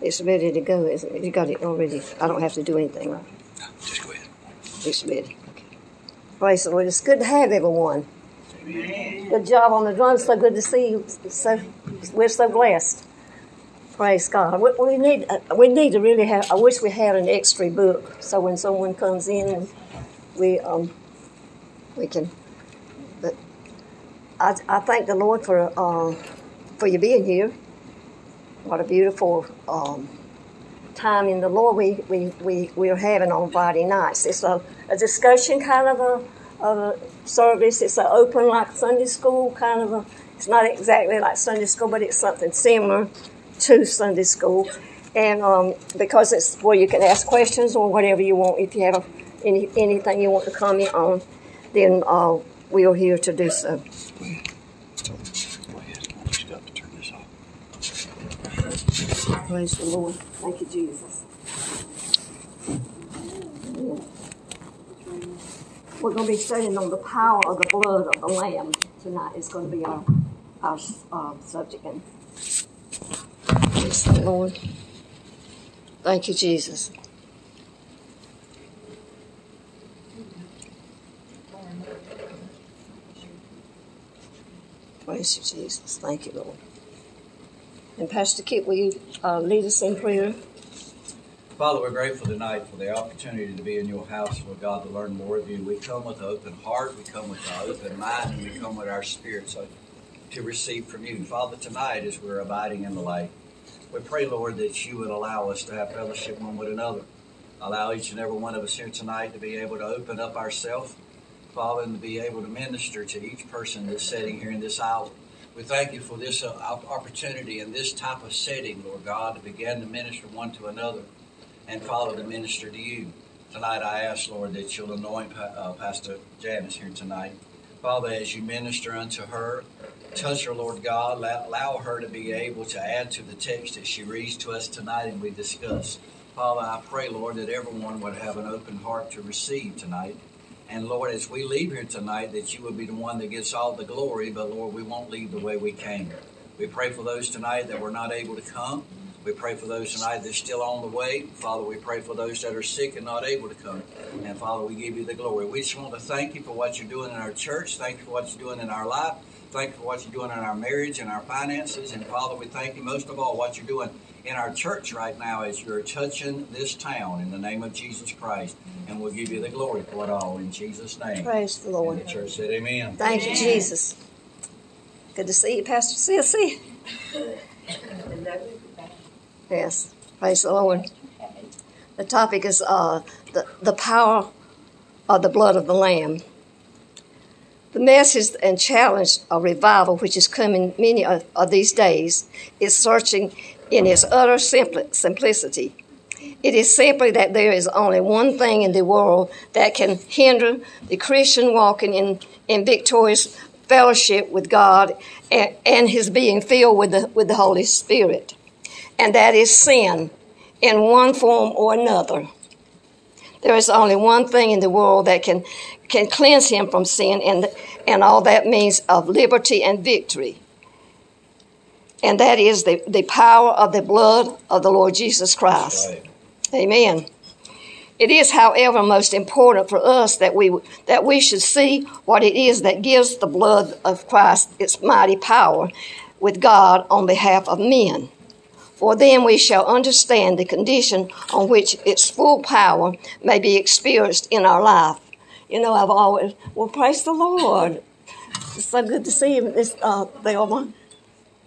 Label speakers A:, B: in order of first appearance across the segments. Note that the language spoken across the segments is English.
A: It's ready to go, isn't it? You got it already. I don't have to do anything, right?
B: Just go ahead.
A: It's ready. Okay. Praise the Lord. It's good to have everyone. Good job on the drums. So good to see you. So we're so blessed. Praise God. We, we need uh, we need to really have. I wish we had an extra book so when someone comes in, we um we can. But I I thank the Lord for uh, for you being here. What a beautiful um, time in the Lord we, we, we, we're having on Friday nights. It's a, a discussion kind of a, a service. It's an open like Sunday school kind of a, it's not exactly like Sunday school, but it's something similar to Sunday school. And um, because it's where you can ask questions or whatever you want, if you have any, anything you want to comment on, then uh, we are here to do so.
B: Go ahead. I just got to turn this off.
A: Praise the Lord. Thank you, Jesus. We're going to be studying on the power of the blood of the Lamb tonight. It's going to be our, our uh, subject. And praise the Lord. Thank you, Jesus. Praise you, Jesus. Thank you, Lord. And Pastor Kit, will you uh, lead us in prayer?
C: Father, we're grateful tonight for the opportunity to be in your house, Lord God, to learn more of you. We come with an open heart, we come with an open mind, and we come with our spirit so to receive from you. Father, tonight as we're abiding in the light, we pray, Lord, that you would allow us to have fellowship one with another. Allow each and every one of us here tonight to be able to open up ourselves, Father, and to be able to minister to each person that's sitting here in this aisle. We thank you for this uh, opportunity in this type of setting, Lord God, to begin to minister one to another and Father, to minister to you. Tonight I ask, Lord, that you'll anoint uh, Pastor Janice here tonight. Father, as you minister unto her, touch her, Lord God. Allow, allow her to be able to add to the text that she reads to us tonight and we discuss. Father, I pray, Lord, that everyone would have an open heart to receive tonight. And Lord, as we leave here tonight, that you will be the one that gets all the glory, but Lord, we won't leave the way we came. We pray for those tonight that were not able to come. We pray for those tonight that are still on the way. Father, we pray for those that are sick and not able to come. And Father, we give you the glory. We just want to thank you for what you're doing in our church. Thank you for what you're doing in our life. Thank you for what you're doing in our marriage and our finances. And Father, we thank you most of all what you're doing in our church right now as you're touching this town in the name of Jesus Christ. And we'll give you the glory for it all in Jesus' name.
A: Praise the Lord.
C: And the church said, Amen.
A: Thank you, Jesus. Good to see you, Pastor Sissy. Yes, praise the Lord. The topic is uh, the, the power of the blood of the Lamb. The message and challenge of revival, which is coming many of, of these days, is searching in its utter simpli- simplicity. It is simply that there is only one thing in the world that can hinder the Christian walking in, in victorious fellowship with God and, and his being filled with the, with the Holy Spirit and that is sin in one form or another. There is only one thing in the world that can, can cleanse him from sin, and, and all that means of liberty and victory. And that is the, the power of the blood of the Lord Jesus Christ.
C: Right.
A: Amen. It is, however, most important for us that we that we should see what it is that gives the blood of Christ its mighty power with God on behalf of men for then we shall understand the condition on which its full power may be experienced in our life. You know, I've always, well, praise the Lord. It's so good to see you, Miss uh, Thelma,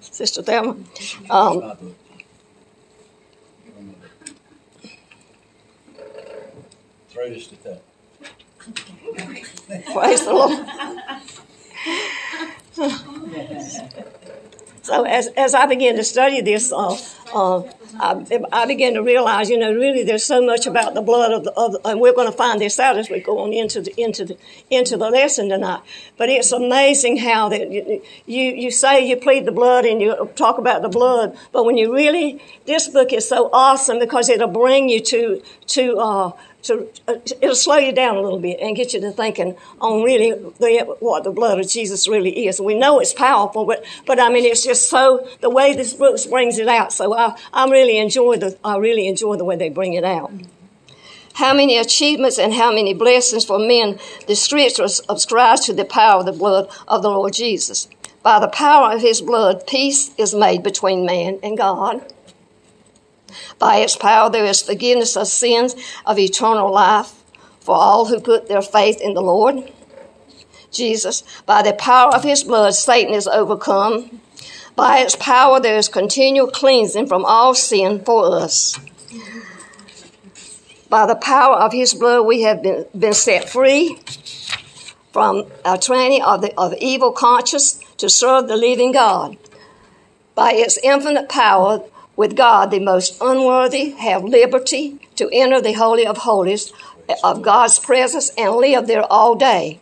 A: Sister Thelma. Um,
C: Throw this to that.
A: praise the Lord. So as, as I began to study this, uh, uh, I, I began to realize, you know, really there's so much about the blood of the, of the, and we're going to find this out as we go on into the, into the, into the lesson tonight. But it's amazing how that you, you, say you plead the blood and you talk about the blood, but when you really, this book is so awesome because it'll bring you to, to, uh, to uh, it'll slow you down a little bit and get you to thinking on really the, what the blood of Jesus really is. We know it's powerful, but but I mean it's just so the way this book brings it out. So I I really enjoy the I really enjoy the way they bring it out. How many achievements and how many blessings for men the scriptures ascribes to the power of the blood of the Lord Jesus. By the power of his blood, peace is made between man and God. By its power, there is forgiveness of sins of eternal life for all who put their faith in the Lord Jesus. By the power of his blood, Satan is overcome. By its power, there is continual cleansing from all sin for us. By the power of his blood, we have been, been set free from our training of the of evil conscience to serve the living God. By its infinite power, with God, the most unworthy have liberty to enter the Holy of Holies of God's presence and live there all day.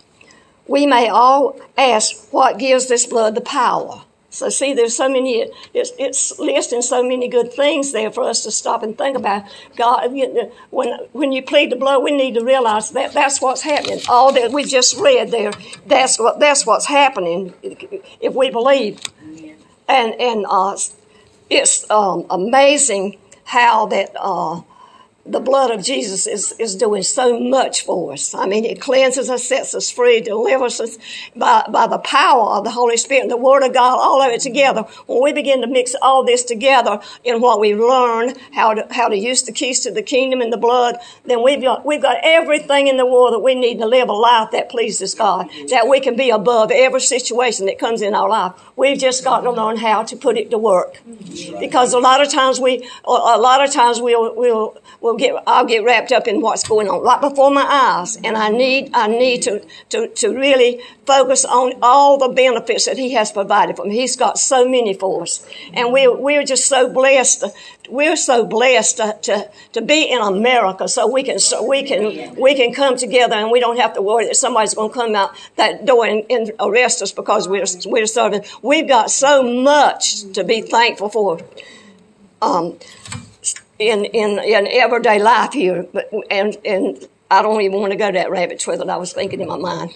A: We may all ask what gives this blood the power. So see, there's so many, it's, it's listing so many good things there for us to stop and think about. God, when, when you plead the blood, we need to realize that that's what's happening. All that we just read there, that's what, that's what's happening if we believe. And, and, uh, it's um, amazing how that uh, the blood of Jesus is, is doing so much for us. I mean, it cleanses us, sets us free, delivers us by, by the power of the Holy Spirit and the Word of God, all of it together. When we begin to mix all this together in what we learn, how to, how to use the keys to the kingdom and the blood, then we've got, we've got everything in the world that we need to live a life that pleases God, that we can be above every situation that comes in our life. We've just got to learn how to put it to work. Because a lot of times we, a lot of times we'll, we'll, we'll get, I'll get wrapped up in what's going on right before my eyes. And I need, I need to, to, to really focus on all the benefits that He has provided for me. He's got so many for us. And we're, we're just so blessed. We're so blessed to, to, to be in America so we can, so we can, we can come together and we don't have to worry that somebody's going to come out that door and, and arrest us because we're, we're serving. We've got so much to be thankful for. Um, in, in, in everyday life here, but, and, and I don't even want to go that rabbit trail that I was thinking in my mind.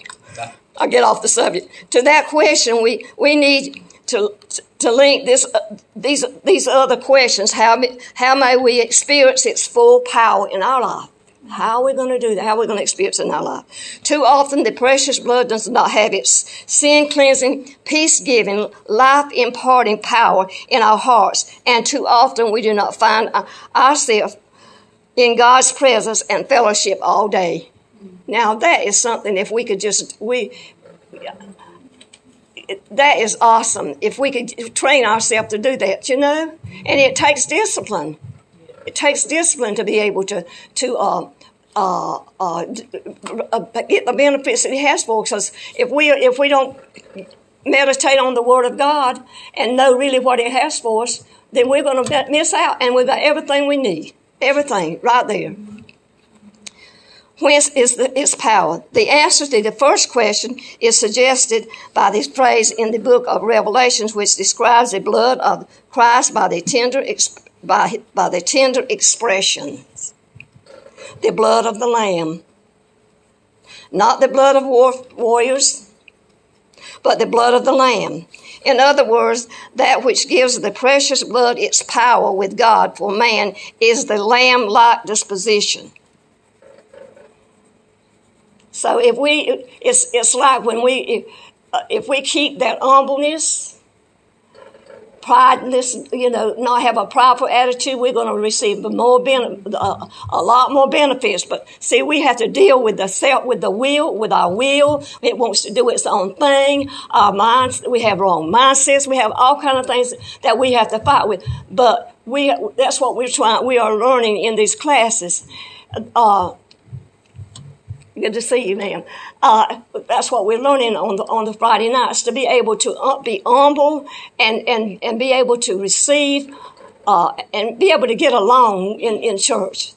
A: I'll get off the subject. To that question, we, we need to, to link this, uh, these, these other questions. How, how may we experience its full power in our life? How are we going to do that? How are we going to experience it in our life? Too often, the precious blood does not have its sin cleansing, peace giving, life imparting power in our hearts. And too often, we do not find ourselves in God's presence and fellowship all day. Now, that is something, if we could just, we, that is awesome. If we could train ourselves to do that, you know? And it takes discipline. It takes discipline to be able to, to, uh, uh, uh, uh, get the benefits that He has for us. If we if we don't meditate on the Word of God and know really what He has for us, then we're going to miss out, and we've got everything we need, everything right there. Whence is the, its power? The answer to the first question is suggested by this phrase in the book of Revelations, which describes the blood of Christ by the tender, by, by the tender expressions the blood of the Lamb. Not the blood of war- warriors, but the blood of the Lamb. In other words, that which gives the precious blood its power with God for man is the lamb like disposition. So if we, it's, it's like when we, if, uh, if we keep that humbleness, prideness, you know, not have a prideful attitude, we're going to receive more ben- uh, a lot more benefits. But see, we have to deal with the self, with the will, with our will. It wants to do its own thing. Our minds, we have wrong mindsets. We have all kind of things that we have to fight with. But we, that's what we're trying. We are learning in these classes. Uh, Good to see you, ma'am. Uh, that's what we're learning on the on the Friday nights to be able to uh, be humble and and and be able to receive uh, and be able to get along in in church.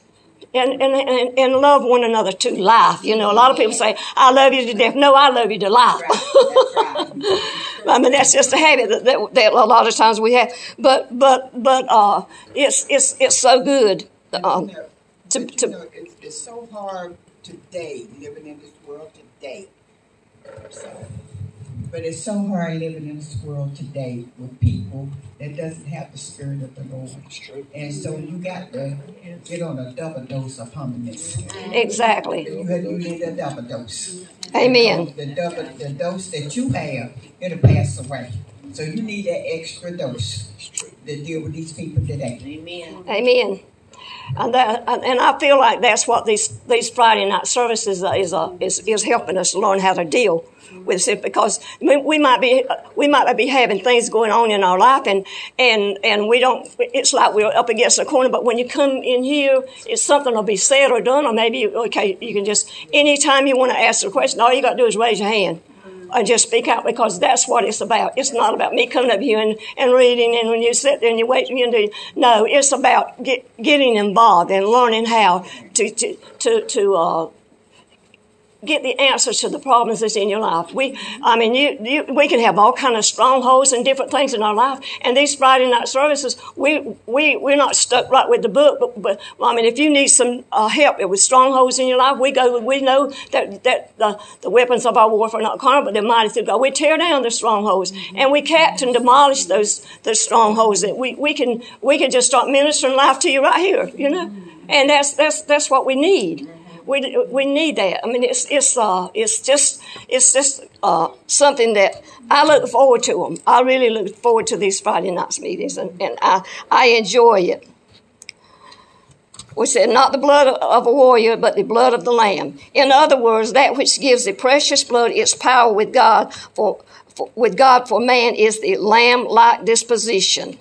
A: And, and, and, and love one another to life. You know, a lot of people say, I love you to death. No, I love you to life. I mean, that's just a habit that, that, that, a lot of times we have. But, but, but, uh, it's, it's, it's so good. Um, To,
D: But, you
A: to,
D: know, it's, it's so hard today, living in this world today. So, but it's so hard living in this world today with people that doesn't have the spirit of the Lord.
B: It's true.
D: And so you got to get on a double dose of humbleness.
A: exactly.
D: You, you need a double dose.
A: Amen.
D: The double, the dose that you have, it'll pass away. So you need that extra dose to deal with these people today.
E: Amen.
A: Amen. And that, and I feel like that's what these these Friday night services is uh, is is helping us learn how to deal with it because we, might be we might be having things going on in our life and and and we don't. It's like we're up against a corner. But when you come in here, it's something will be said or done, or maybe okay, you can just anytime you want to ask a question, all you got to do is raise your hand and just speak out because that's what it's about. It's not about me coming up here and, and reading and when you sit there and you wait for you do. No, it's about get, getting involved and learning how to to to, to uh, get the answers to the problems that's in your life. We, I mean, you, you, we can have all kind of strongholds and different things in our life. And these Friday night services, we, we, we're not stuck right with the book, but, but I mean, if you need some uh, help with strongholds in your life, we go, we know that, that the, the weapons of our warfare are not carnal, but they're mighty through God. We tear down the strongholds and we catch and demolish those, those strongholds that we, we can, we can just start ministering life to you right here, you know? And that's, that's, that's what we need. We, we need that. I mean, it's it's uh it's just it's just uh something that I look forward to them. I really look forward to these Friday nights meetings, and, and I I enjoy it. We said not the blood of a warrior, but the blood of the Lamb. In other words, that which gives the precious blood its power with God for, for with God for man is the lamb-like disposition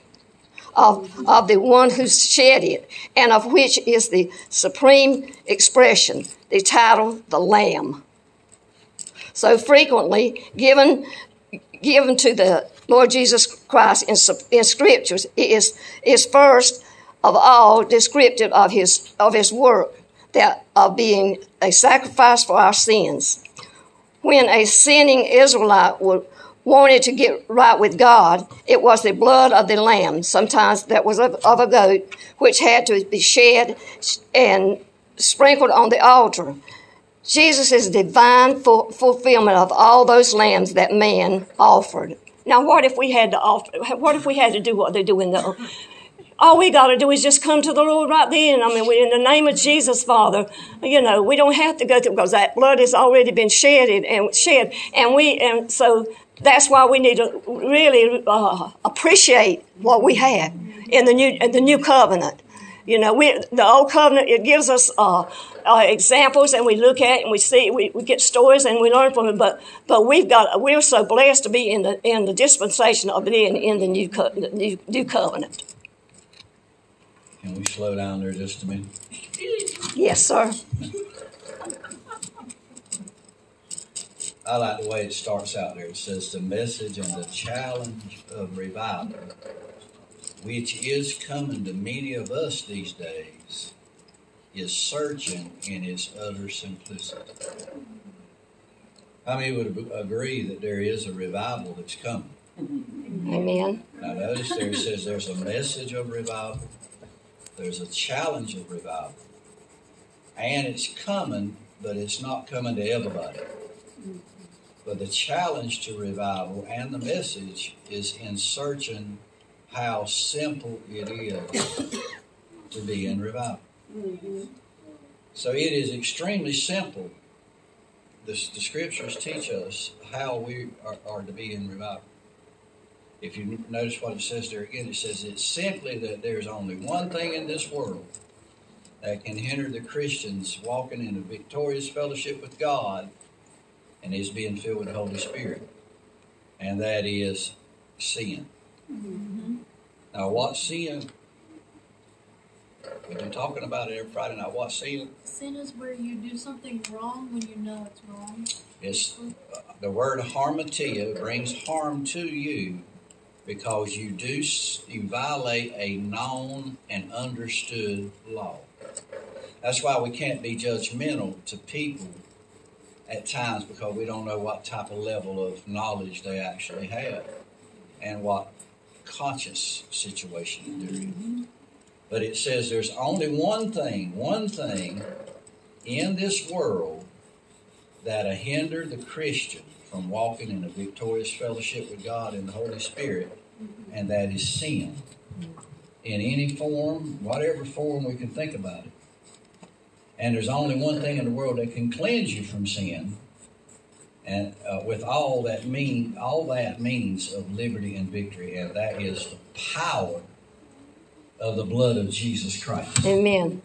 A: of, of the one who shed it, and of which is the supreme expression, the title, the Lamb. So frequently given, given to the Lord Jesus Christ in, in scriptures is, is first of all descriptive of his, of his work, that of being a sacrifice for our sins. When a sinning Israelite would wanted to get right with God, it was the blood of the lamb, sometimes that was of, of a goat, which had to be shed and sprinkled on the altar. Jesus is divine fu- fulfillment of all those lambs that man offered. Now, what if we had to offer? What if we had to do what they do in the? All we got to do is just come to the Lord right then. I mean, we, in the name of Jesus, Father, you know, we don't have to go through because that blood has already been shedded and shed, and we and so that's why we need to really uh, appreciate what we have in the new in the new covenant. You know, we the old covenant it gives us uh, uh, examples, and we look at it and we see we, we get stories and we learn from them. But but we've got we're so blessed to be in the in the dispensation of being in the new co- the new, new covenant.
C: Can we slow down there just a minute?
A: Yes, sir.
C: I like the way it starts out there. It says the message and the challenge of revival, which is coming to many of us these days, is searching in its utter simplicity. How many would agree that there is a revival that's coming?
A: Amen.
C: Now, notice there it says there's a message of revival, there's a challenge of revival, and it's coming, but it's not coming to everybody. But the challenge to revival and the message is in searching how simple it is to be in revival. So it is extremely simple. The, the scriptures teach us how we are, are to be in revival. If you notice what it says there again, it says it's simply that there's only one thing in this world that can hinder the Christians walking in a victorious fellowship with God and is being filled with the Holy Spirit, and that is sin. Now, what sin? We've been talking about it every Friday night. What sin?
F: Sin is where you do something wrong when you know it's wrong.
C: It's uh, the word harmatia brings harm to you because you do you violate a known and understood law. That's why we can't be judgmental to people at times because we don't know what type of level of knowledge they actually have and what conscious situation they're in. But it says there's only one thing, one thing in this world that'll hinder the Christian from walking in a victorious fellowship with God and the Holy Spirit, and that is sin. In any form, whatever form we can think about it. And there's only one thing in the world that can cleanse you from sin, and uh, with all that mean, all that means of liberty and victory, and that is the power of the blood of Jesus Christ.
A: Amen.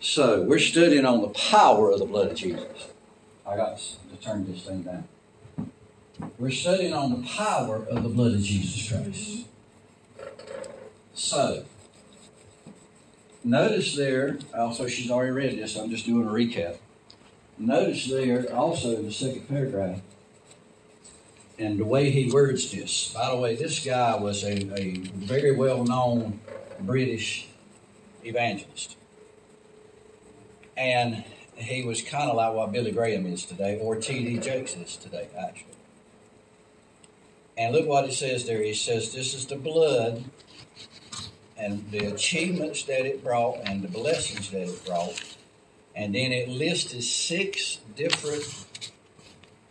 C: So we're studying on the power of the blood of Jesus. I got to turn this thing down. We're studying on the power of the blood of Jesus Christ. So, notice there, also she's already read this, I'm just doing a recap. Notice there also in the second paragraph, and the way he words this. By the way, this guy was a, a very well known British evangelist. And he was kind of like what Billy Graham is today, or T.D. Jakes is today, actually. And look what it says there. He says, This is the blood and the achievements that it brought and the blessings that it brought. And then it listed six different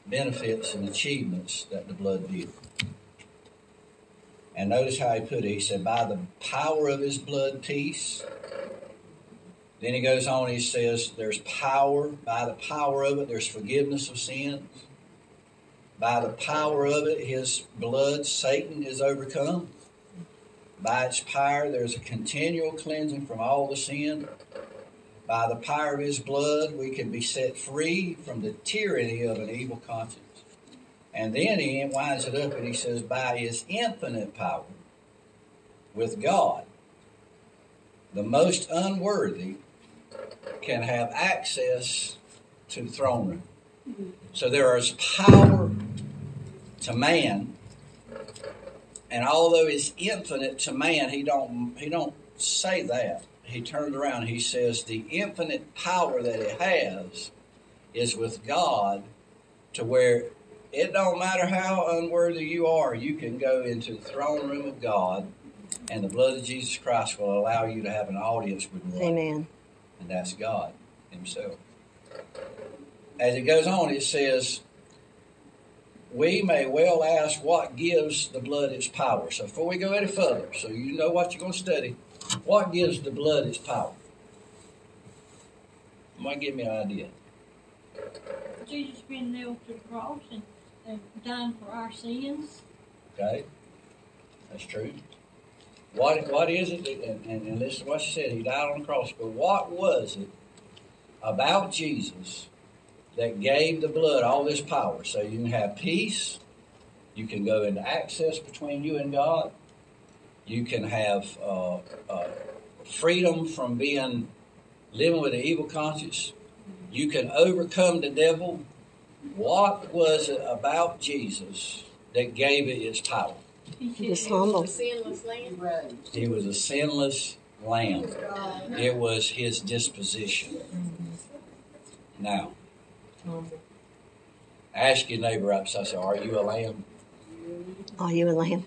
C: benefits and achievements that the blood did. And notice how he put it. He said, By the power of his blood, peace. Then he goes on, he says, There's power. By the power of it, there's forgiveness of sins. By the power of it, his blood, Satan is overcome. By its power, there's a continual cleansing from all the sin. By the power of his blood, we can be set free from the tyranny of an evil conscience. And then he winds it up and he says, By his infinite power with God, the most unworthy can have access to the throne room. So there is power to man, and although it's infinite to man, he don't he don't say that. He turns around. And he says the infinite power that it has is with God, to where it don't matter how unworthy you are, you can go into the throne room of God, and the blood of Jesus Christ will allow you to have an audience with one
A: Amen.
C: and that's God Himself. As it goes on, it says, We may well ask what gives the blood its power. So before we go any further, so you know what you're going to study, what gives the blood its power? Might give me an idea.
F: Jesus being nailed to the cross and, and dying for our sins.
C: Okay? That's true. What, what is it? that- And, and, and listen to what she said. He died on the cross. But what was it about Jesus that gave the blood all this power? So you can have peace. You can go into access between you and God. You can have uh, uh, freedom from being living with an evil conscience. You can overcome the devil. What was it about Jesus that gave it its power?
A: He was humble.
F: sinless lamb.
C: He was a sinless lamb. It was his disposition. Now, ask your neighbor up. So I say, Are you a lamb?
A: Are you a lamb?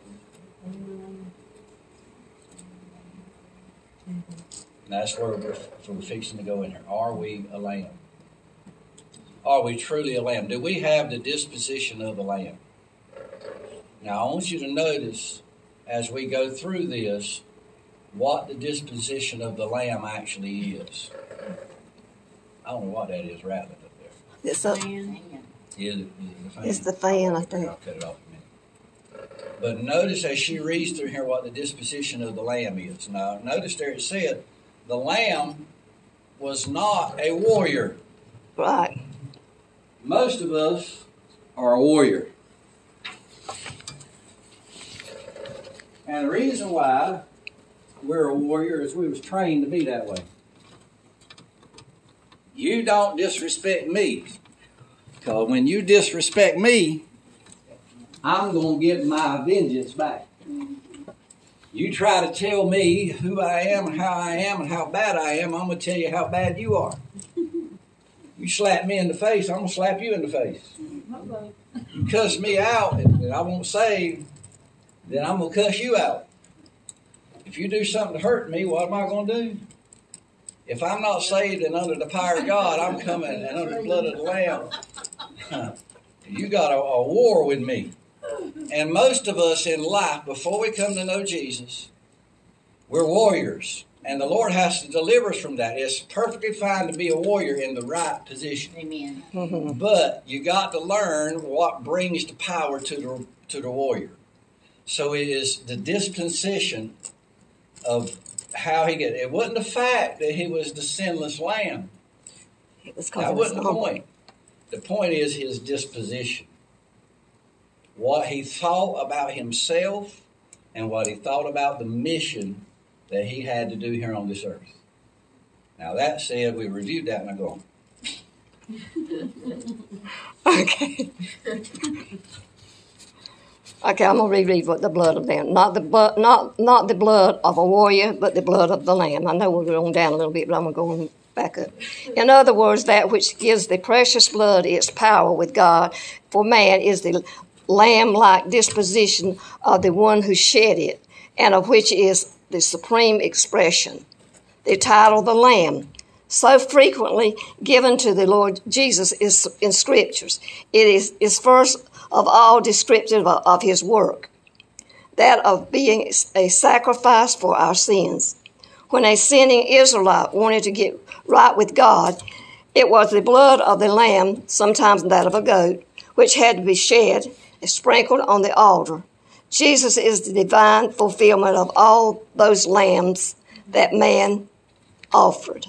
C: And that's where we're, we're fixing to go in here. Are we a lamb? Are we truly a lamb? Do we have the disposition of a lamb? Now, I want you to notice as we go through this what the disposition of the lamb actually is. I don't know what that is rattling there.
A: It's a,
F: Man.
C: Is it, is the fan?
A: it's the fan, I think.
C: I'll cut it off a minute. But notice as she reads through here what the disposition of the lamb is. Now, notice there it said the lamb was not a warrior.
A: Right.
C: Most of us are a warrior. And the reason why we're a warrior is we was trained to be that way. You don't disrespect me. Because when you disrespect me, I'm going to get my vengeance back. You try to tell me who I am and how I am and how bad I am, I'm going to tell you how bad you are. You slap me in the face, I'm going to slap you in the face. You cuss me out and I won't say, then I'm going to cuss you out. If you do something to hurt me, what am I going to do? If I'm not saved and under the power of God, I'm coming and under the blood of the Lamb. You got a, a war with me. And most of us in life, before we come to know Jesus, we're warriors. And the Lord has to deliver us from that. It's perfectly fine to be a warrior in the right position.
E: Amen.
A: Mhm.
C: But you got to learn what brings the power to the to the warrior. So it is the disposition of how he get. It wasn't the fact that he was the sinless lamb.
A: It was 'cause
C: That
A: it was
C: wasn't the
A: humble.
C: point. The point is his disposition. What he thought about himself and what he thought about the mission that he had to do here on this earth. Now that said, we reviewed that and I go on.
A: Okay. Okay, I'm gonna reread what the blood of them. Not the blood, not not the blood of a warrior, but the blood of the lamb. I know we're going down a little bit, but I'm gonna go back up. In other words, that which gives the precious blood its power with God for man is the lamb-like disposition of the one who shed it, and of which is the supreme expression. The title, the Lamb, so frequently given to the Lord Jesus is in scriptures. It is, is first of all descriptive of, his work, that of being a sacrifice for our sins. When a sinning Israelite wanted to get right with God, it was the blood of the lamb, sometimes that of a goat, which had to be shed and sprinkled on the altar. Jesus is the divine fulfillment of all those lambs that man offered.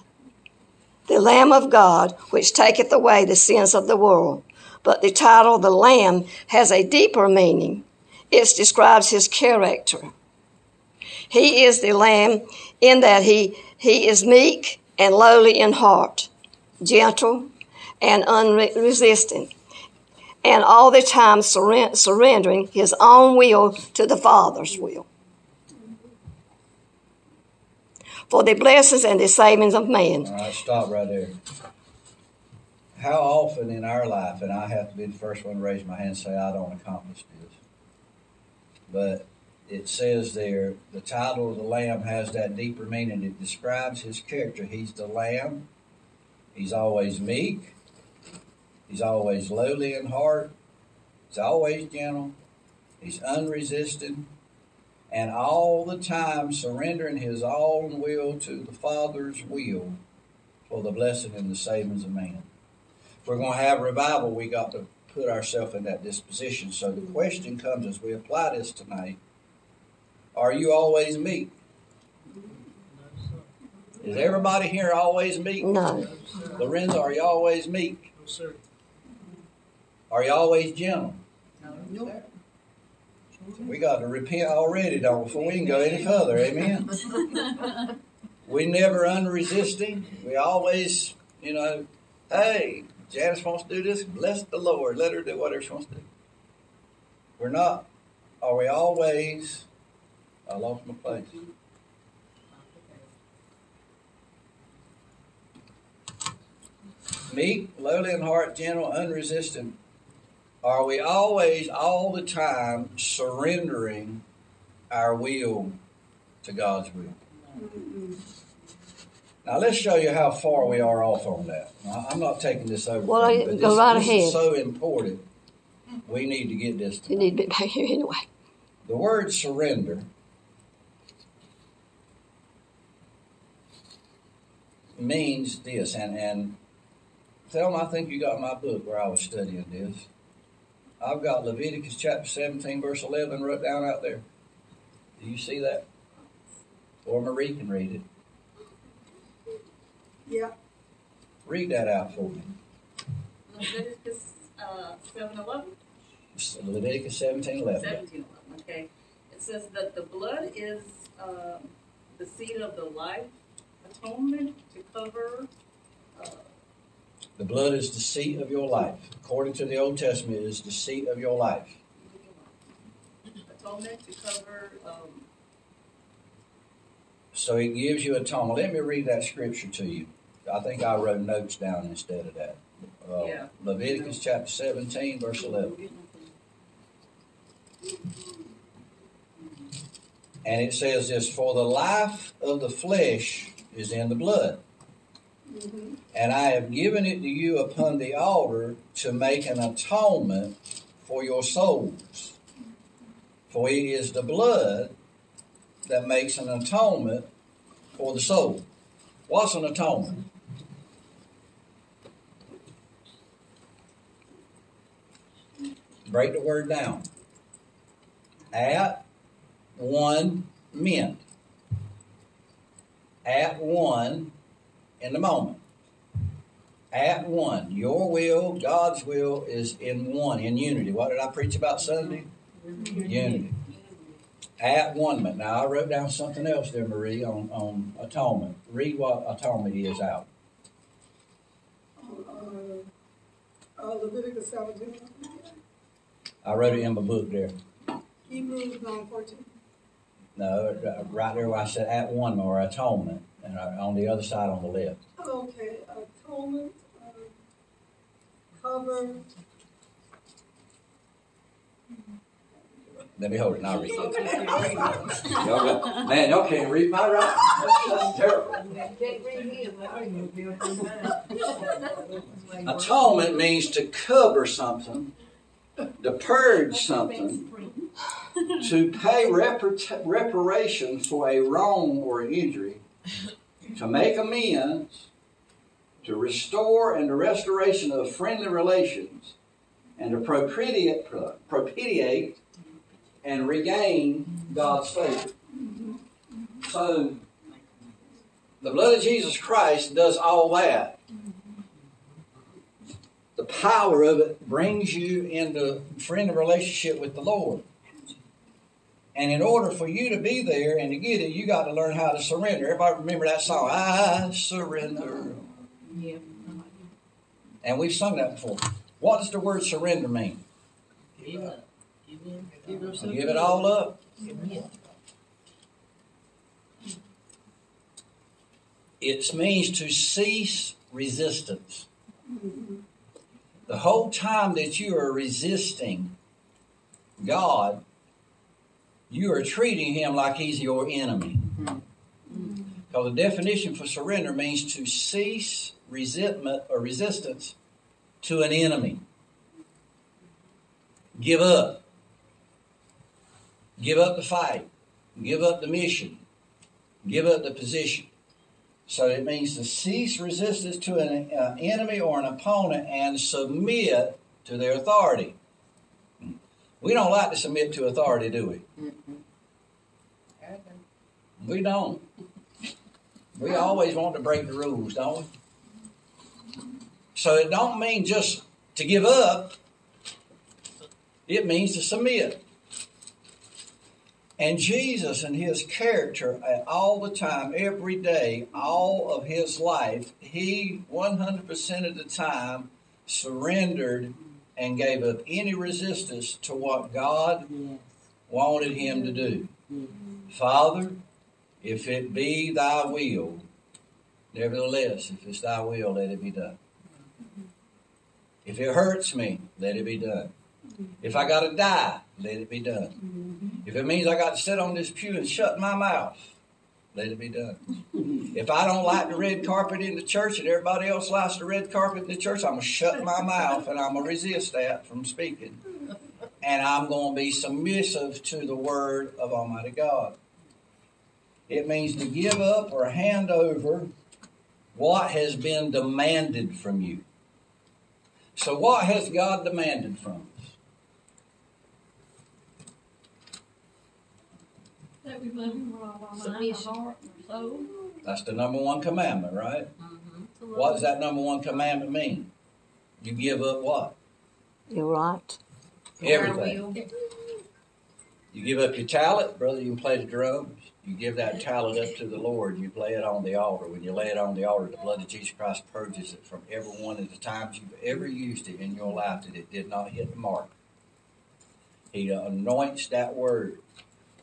A: The Lamb of God, which taketh away the sins of the world. But the title, the Lamb, has a deeper meaning. It describes his character. He is the Lamb in that he, he is meek and lowly in heart, gentle and unresisting, and all the time surren- surrendering his own will to the Father's will. For the blessings and the savings of man.
C: All right, stop right there. How often in our life, and I have to be the first one to raise my hand and say, I don't accomplish this. But it says there, the title of the Lamb has that deeper meaning. It describes his character. He's the Lamb, he's always meek, he's always lowly in heart, he's always gentle, he's unresisting, and all the time surrendering his own will to the Father's will for the blessing and the savings of man. If we're going to have revival, we got to put ourselves in that disposition. So the question comes as we apply this tonight Are you always meek? Is everybody here always meek?
A: No.
C: Lorenzo, are you always meek?
B: No, sir.
C: Are you always gentle?
D: Nope.
C: We got to repent already, don't we, before we can go any further. Amen. we never unresisting. We always, you know, hey, Janice wants to do this. Bless the Lord. Let her do whatever she wants to do. We're not. Are we always? I lost my place. Meek, lowly in heart, gentle, unresisting. Are we always, all the time, surrendering our will to God's will? Now let's show you how far we are off on that. Now, I'm not taking this over.
A: Well,
C: from you, but
A: go
C: this,
A: right
C: this
A: ahead.
C: is so important. We need to get this.
A: You need to be back here anyway.
C: The word surrender means this, and and Thelma, I think you got my book where I was studying this. I've got Leviticus chapter 17, verse 11 wrote down out there. Do you see that? Or Marie can read it.
D: Yeah.
C: Read that out for me.
E: Leviticus uh, 7 11?
C: Leviticus 17, 11.
E: 17 11, okay. It says that the blood is um, the seed of the life atonement to cover. Uh,
C: The blood is the seat of your life. According to the Old Testament, it is the seat of your life.
E: atonement to cover. Um,
C: So it gives you atonement. Let me read that scripture to you. I think I wrote notes down instead of that. Uh,
E: Yeah.
C: Leviticus chapter 17, verse 11. And it says this For the life of the flesh is in the blood. And I have given it to you upon the altar to make an atonement for your souls. For it is the blood that makes an atonement for the soul. What's an atonement? Break the word down. At one meant. At one in the moment. At one. Your will, God's will is in one, in unity. What did I preach about Sunday? Unity. At one. Now I wrote down something else there, Marie, on, on atonement. Read what atonement is out.
G: Uh, uh, Leviticus 17,
C: I wrote it in my book there.
G: Hebrews 9, 14.
C: No, uh, right there where I said at one or atonement, and uh, on the other side on the left.
G: Okay, atonement, uh, cover,
C: Let me hold it and I'll read it. Y'all got, man, y'all can't read my writing. That's, that's terrible. Atonement means to cover something, to purge something, to pay repar- reparation for a wrong or an injury, to make amends, to restore and the restoration of friendly relations, and to propitiate, propitiate and regain God's favor. So, the blood of Jesus Christ does all that. The power of it brings you into friendly relationship with the Lord. And in order for you to be there and to get it, you got to learn how to surrender. Everybody remember that song, I surrender.
E: Yeah.
C: And we've sung that before. What does the word surrender mean?
E: Give up. Give in. Give yourself
C: Give it all up. It means to cease resistance. The whole time that you are resisting God, you are treating Him like He's your enemy. Because the definition for surrender means to cease resentment or resistance to an enemy. Give up. Give up the fight. Give up the mission. Give up the position. So it means to cease resistance to an uh, enemy or an opponent and submit to their authority. We don't like to submit to authority, do we? We don't. We always want to break the rules, don't we? So it don't mean just to give up. It means to submit. And Jesus and his character uh, all the time, every day, all of his life, he 100% of the time surrendered and gave up any resistance to what God wanted him to do. Father, if it be thy will, nevertheless, if it's thy will, let it be done. If it hurts me, let it be done. Mm-hmm. If I got to die, let it be done. Mm-hmm. If it means I got to sit on this pew and shut my mouth, let it be done. Mm-hmm. If I don't like the red carpet in the church and everybody else likes the red carpet in the church, I'm going to shut my mouth and I'm going to resist that from speaking. And I'm going to be submissive to the word of Almighty God. It means to give up or hand over what has been demanded from you. So, what has God demanded from us?
F: That we love him with all our mind, our
E: Submission.
F: heart, our soul.
C: That's the number one commandment, right?
E: Mm-hmm.
C: What does that number one commandment mean? You give up what?
A: You're right.
C: Everything. You give up your talent, brother. You can play the drums. You give that talent up to the Lord. You lay it on the altar. When you lay it on the altar, the blood of Jesus Christ purges it from every one of the times you've ever used it in your life that it did not hit the mark. He anoints that word.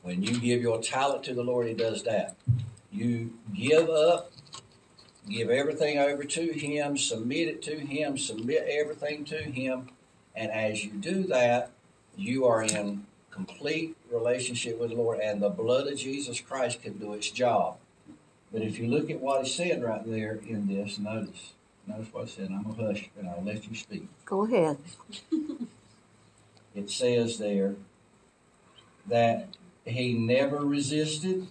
C: When you give your talent to the Lord, He does that. You give up, give everything over to Him, submit it to Him, submit everything to Him, and as you do that, you are in complete relationship with the Lord, and the blood of Jesus Christ can do its job. But if you look at what he said right there in this, notice, notice what it said. I'm gonna hush and I'll let you speak.
A: Go ahead.
C: It says there that he never resisted.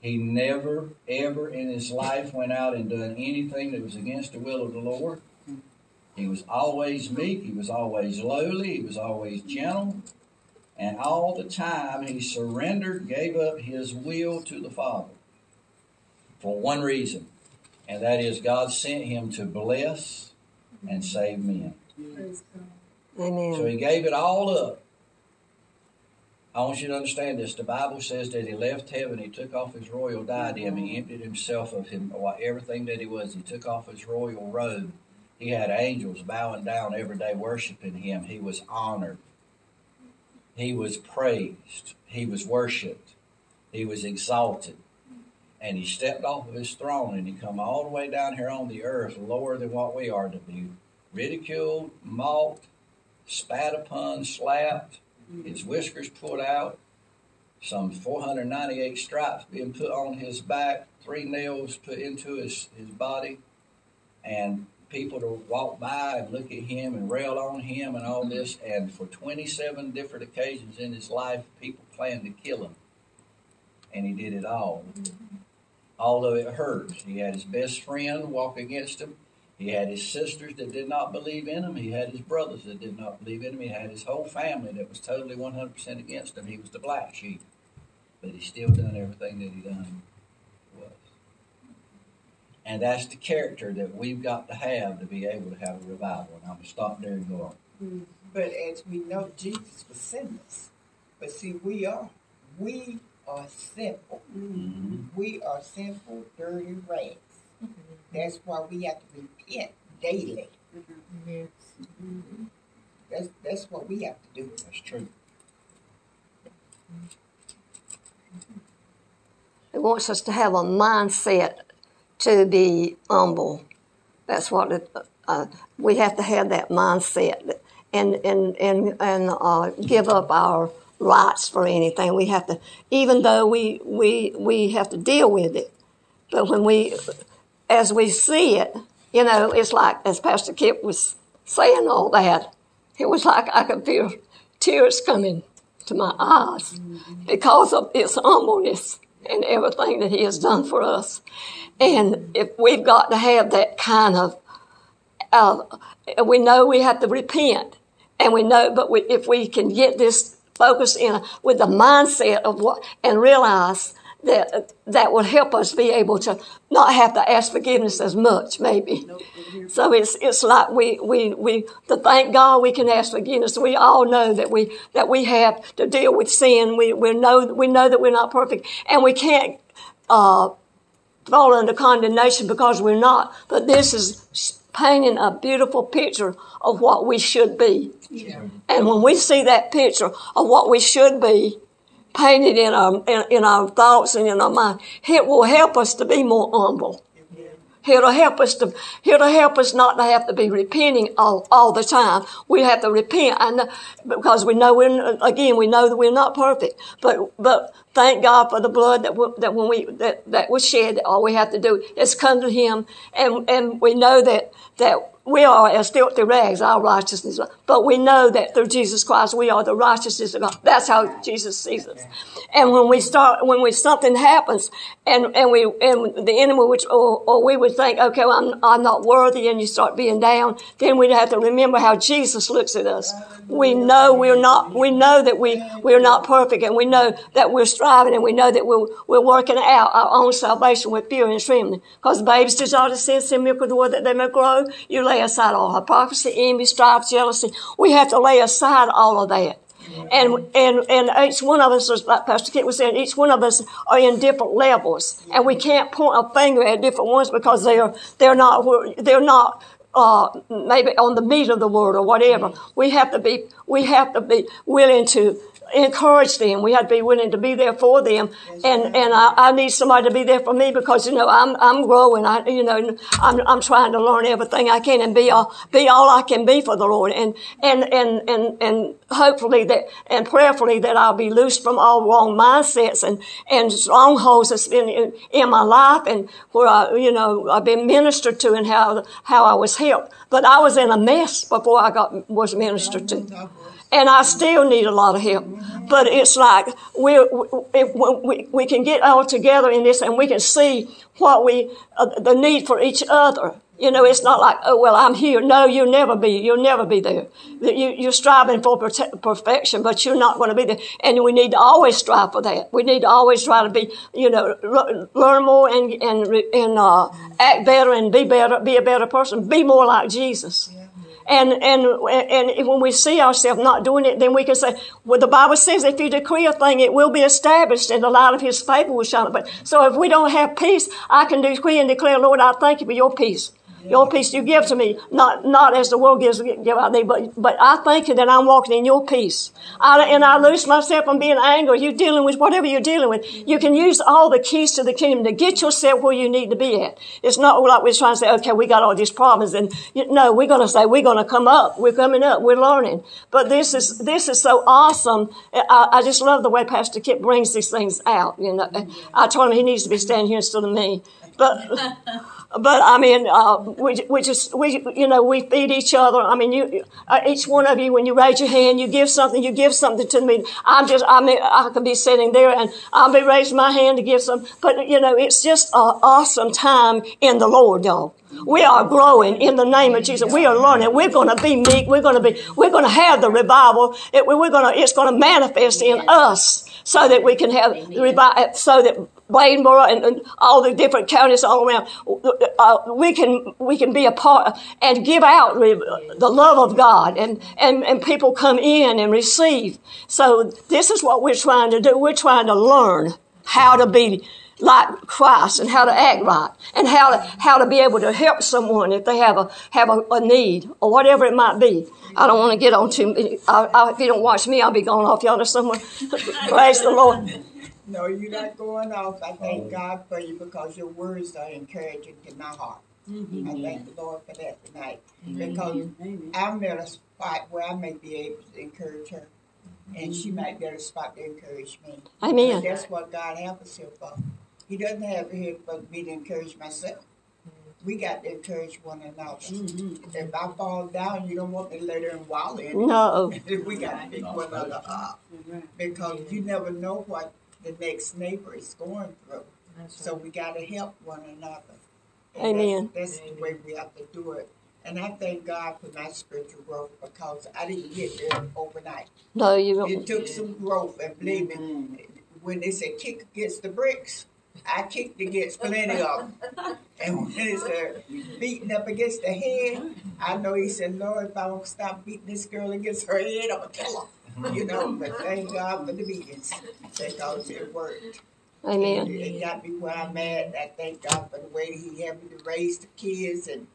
C: He never, ever in his life went out and done anything that was against the will of the Lord. He was always meek. He was always lowly. He was always gentle. And all the time he surrendered, gave up his will to the Father for one reason, and that is God sent him to bless and save men.
A: Amen.
C: So he gave it all up. I want you to understand this. The Bible says that he left heaven, he took off his royal diadem, he emptied himself of him, what- everything that he was. He took off his royal robe. He had angels bowing down every day, worshiping him. He was honored. He was praised. He was worshiped. He was exalted. And he stepped off of his throne and he come all the way down here on the earth, lower than what we are to be ridiculed, mocked, spat upon, slapped, his whiskers pulled out, some 498 stripes being put on his back, three nails put into his, his body, and people to walk by and look at him and rail on him and all this. And for 27 different occasions in his life, people planned to kill him. And he did it all. Although it hurt. He had his best friend walk against him. He had his sisters that did not believe in him. He had his brothers that did not believe in him. He had his whole family that was totally 100% against him. He was the black sheep. But he still done everything that he done was. And that's the character that we've got to have to be able to have a revival. And I'm going to stop there and go on.
D: But as we know, Jesus was sinless. But see, we are, we are simple.
C: Mhm.
D: We are simple, dirty rags. That's why we have to repent daily. Yes, That's that's what we have to do.
C: That's true.
A: It wants us to have a mindset to be humble. That's what it, uh, we have to have that mindset and and and and uh, give up our rights for anything. We have to, even though we we we have to deal with it, but when we, as we see it, you know, it's like as Pastor Kip was saying all that, it was like I could feel tears coming to my eyes because of his humbleness and everything that he has done for us. And if we've got to have that kind of, uh, we know we have to repent, and we know, but we, if we can get this focus in with the mindset of what and realize that that will help us be able to not have to ask forgiveness as much, maybe. So it's it's like we we we to thank God we can ask forgiveness. We all know that we that we have to deal with sin. We we know we know that we're not perfect, and we can't uh, fall under condemnation because we're not. But this is painting a beautiful picture of what we should be. And when we see that picture of what we should be, painted in our in, in our thoughts and in our mind, it will help us to be more humble. It'll help us to, it'll help us not to have to be repenting all, all the time. We have to repent and because we know we're, again, we know that we're not perfect, but, but thank God for the blood that, we, that when we, that, that was shed, all we have to do is come to Him and, and we know that, that we are as filthy rags, our righteousness, but we know that through Jesus Christ we are the righteousness of God. That's how Jesus sees us. And when we start, when we something happens, and and we and the enemy, which or, or we would think, okay, well, I'm I'm not worthy, and you start being down, then we'd have to remember how Jesus looks at us. We know we're not. We know that we we're not perfect, and we know that we're striving, and we know that we're we're working out our own salvation with fear and trembling. Because babes desire to sin, sin milk of the word that they may grow. You lay aside all hypocrisy, envy, strife, jealousy. We have to lay aside all of that. And, and, and each one of us, like Pastor Kip was saying, each one of us are in different levels. And we can't point a finger at different ones because they're, they're not, they're not, uh, maybe on the meat of the word or whatever. We have to be, we have to be willing to, encourage them. We have to be willing to be there for them. And, and I, I need somebody to be there for me because, you know, I'm, I'm growing. I, you know, I'm, I'm trying to learn everything I can and be all, be all I can be for the Lord. And, and, and, and, and hopefully that, and prayerfully that I'll be loose from all wrong mindsets and, and strongholds that's been in, in my life and where I, you know, I've been ministered to and how, how I was helped. But I was in a mess before I got, was ministered to and I still need a lot of help. But it's like we we we can get all together in this, and we can see what we uh, the need for each other. You know, it's not like, oh well, I'm here. No, you'll never be. You'll never be there. You, you're striving for perfection, but you're not going to be there. And we need to always strive for that. We need to always try to be, you know, learn more and and and uh, act better and be better, be a better person, be more like Jesus. And, and, and when we see ourselves not doing it, then we can say, well, the Bible says if you decree a thing, it will be established and the light of his favor will shine. But so if we don't have peace, I can decree and declare, Lord, I thank you for your peace. Your peace you give to me, not not as the world gives give out there, but but I thank you that I'm walking in your peace. I, and I loose myself from being angry. You're dealing with whatever you're dealing with. You can use all the keys to the kingdom to get yourself where you need to be at. It's not like we're trying to say, okay, we got all these problems, and you, no, we're going to say we're going to come up. We're coming up. We're learning. But this is this is so awesome. I, I just love the way Pastor Kip brings these things out. You know, I told him he needs to be standing here instead of me, but. But I mean, uh, we, we just, we, you know, we feed each other. I mean, you, uh, each one of you, when you raise your hand, you give something, you give something to me. I'm just, I mean, I could be sitting there and I'll be raising my hand to give some, but you know, it's just an awesome time in the Lord, y'all. We are growing in the name of Jesus. We are learning. We're going to be meek. We're going to be, we're going to have the revival. It, we're going to, it's going to manifest in us so that we can have the revival, so that Bladenboro and, and, all the different counties all around, uh, we can we can be a part and give out the love of God, and, and and people come in and receive. So this is what we're trying to do. We're trying to learn how to be like Christ and how to act right and how to how to be able to help someone if they have a have a, a need or whatever it might be. I don't want to get on too. I, I, if you don't watch me, I'll be going off yonder somewhere. Praise the Lord.
D: No, you're not going off. I thank God for you because your words are encouraging to my heart. Mm-hmm. I thank the Lord for that tonight. Because I'm at a spot where I may be able to encourage her. And she might be at a spot to encourage me.
A: Amen.
D: And that's what God has us here for. He doesn't have it here for me to encourage myself. We got to encourage one another. Mm-hmm. If I fall down, you don't want me to let her and wallow in
A: No.
D: we got to pick one another up. Because you never know what the next neighbor is going through. So we got to help one another. And
A: Amen.
D: That's, that's, the way we have to do it. And I thank God for my spiritual growth because I didn't get there overnight.
A: No, you don't.
D: It took some growth, and believe me, mm-hmm. when they say kick against the bricks, I kicked against plenty of them. And when he said beating up against the head, I know he said, Lord, if I don't stop beating this girl against her head, I'm going to kill her. You know, but thank God for the beatings because it worked.
A: Amen.
D: It, it got me where I'm at. I thank God for the way He helped me to raise the kids and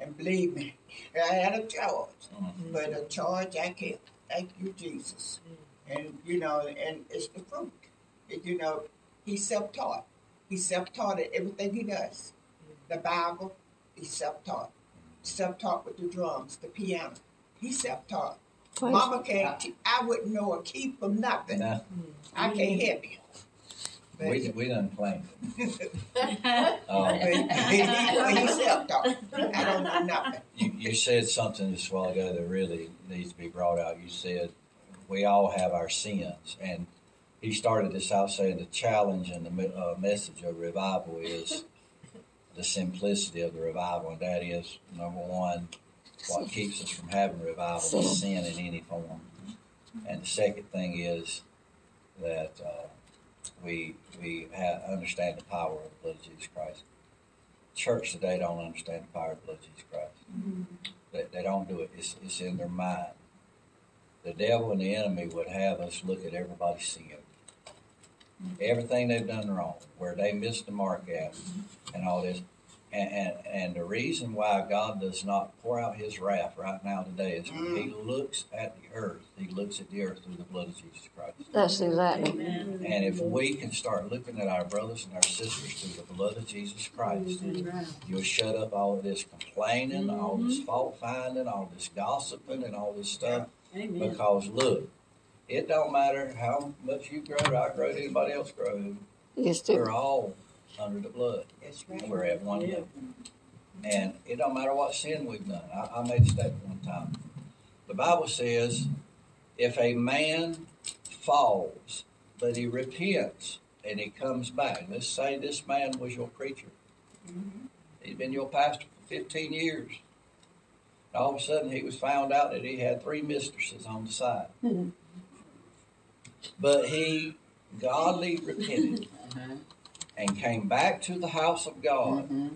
D: and believe me, I had a charge, mm-hmm. but a charge I kept. Thank you, Jesus. And you know, and it's the fruit. And, you know, He's self-taught. He's self-taught at everything he does. The Bible, he's self-taught. Self-taught with the drums, the piano. He's self-taught. Mama can't. T- I wouldn't know a key from nothing. Nah. I can't help you.
C: But we we done played.
D: um, he, he's self-taught. I don't know nothing.
C: You, you said something just a while ago that really needs to be brought out. You said we all have our sins, and he started this out saying the challenge and the uh, message of revival is the simplicity of the revival, and that is number one, what keeps us from having revival is sin in any form, and the second thing is that uh, we we have, understand the power of the blood of Jesus Christ. Church today don't understand the power of the blood of Jesus Christ. Mm-hmm. They, they don't do it. It's, it's in their mind. The devil and the enemy would have us look at everybody's sin everything they've done wrong, where they missed the mark at, and all this. And, and, and the reason why God does not pour out his wrath right now today is when he mm. looks at the earth, he looks at the earth through the blood of Jesus Christ.
A: That's exactly.
E: Amen.
C: And if we can start looking at our brothers and our sisters through the blood of Jesus Christ, you'll shut up all of this complaining, all this mm-hmm. fault finding, all this gossiping, and all this stuff. Amen. Because look, it don't matter how much you grow, I grow, anybody else grow.
A: Yes,
C: We're all under the blood.
D: That's right.
C: We're at one level. And it don't matter what sin we've done. I, I made a statement one time. The Bible says if a man falls, but he repents and he comes back, let's say this man was your preacher. Mm-hmm. He's been your pastor for 15 years. And all of a sudden he was found out that he had three mistresses on the side. Mm-hmm. But he godly repented uh-huh. And came back to the house of God. Mm-hmm.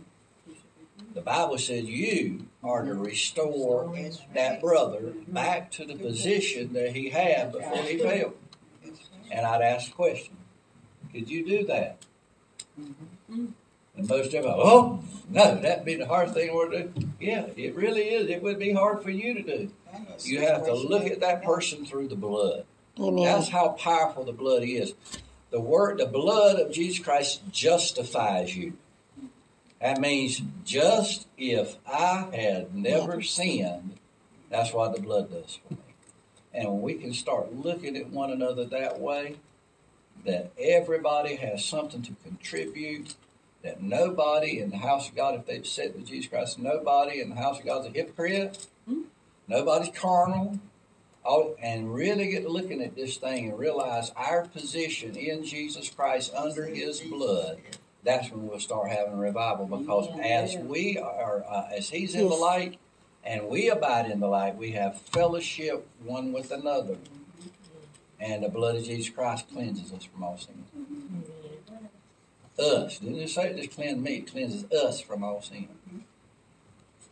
C: The Bible says you are to restore
D: That's
C: that brother mm-hmm. back to the position that he had before he fell. And I'd ask the question, could you do that? Mm-hmm. And most everybody, oh, no, that'd be the hardest thing to do. Yeah, it really is. It would be hard for you to do. You have to look at that person through the blood.
A: Amen.
C: That's how powerful the blood is. The word, the blood of Jesus Christ justifies you. That means just if I had never sinned, that's what the blood does for me. And when we can start looking at one another that way, that everybody has something to contribute, that nobody in the house of God, if they've said to Jesus Christ, nobody in the house of God is a hypocrite, hmm? nobody's carnal, and really get looking at this thing and realize our position in Jesus Christ under His blood, that's when we'll start having revival. Because as we are, uh, as He's in the light, and we abide in the light, we have fellowship one with another, and the blood of Jesus Christ cleanses us from all sin. Us didn't it say it just cleanse me? It cleanses us from all sin.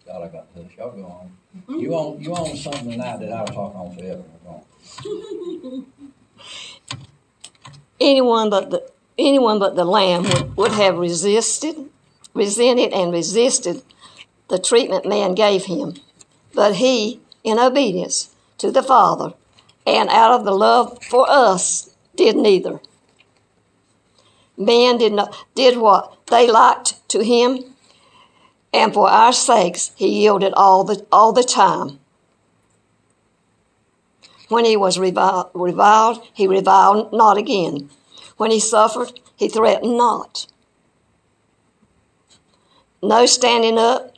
C: God, I got to hush. Y'all go on. You own you on something tonight that I'll talk on forever.
A: Anyone but the anyone but the lamb would, would have resisted resented and resisted the treatment man gave him but he in obedience to the father and out of the love for us did neither man did not did what they liked to him and for our sakes he yielded all the all the time when he was reviled, reviled he reviled not again when he suffered, he threatened not. No standing up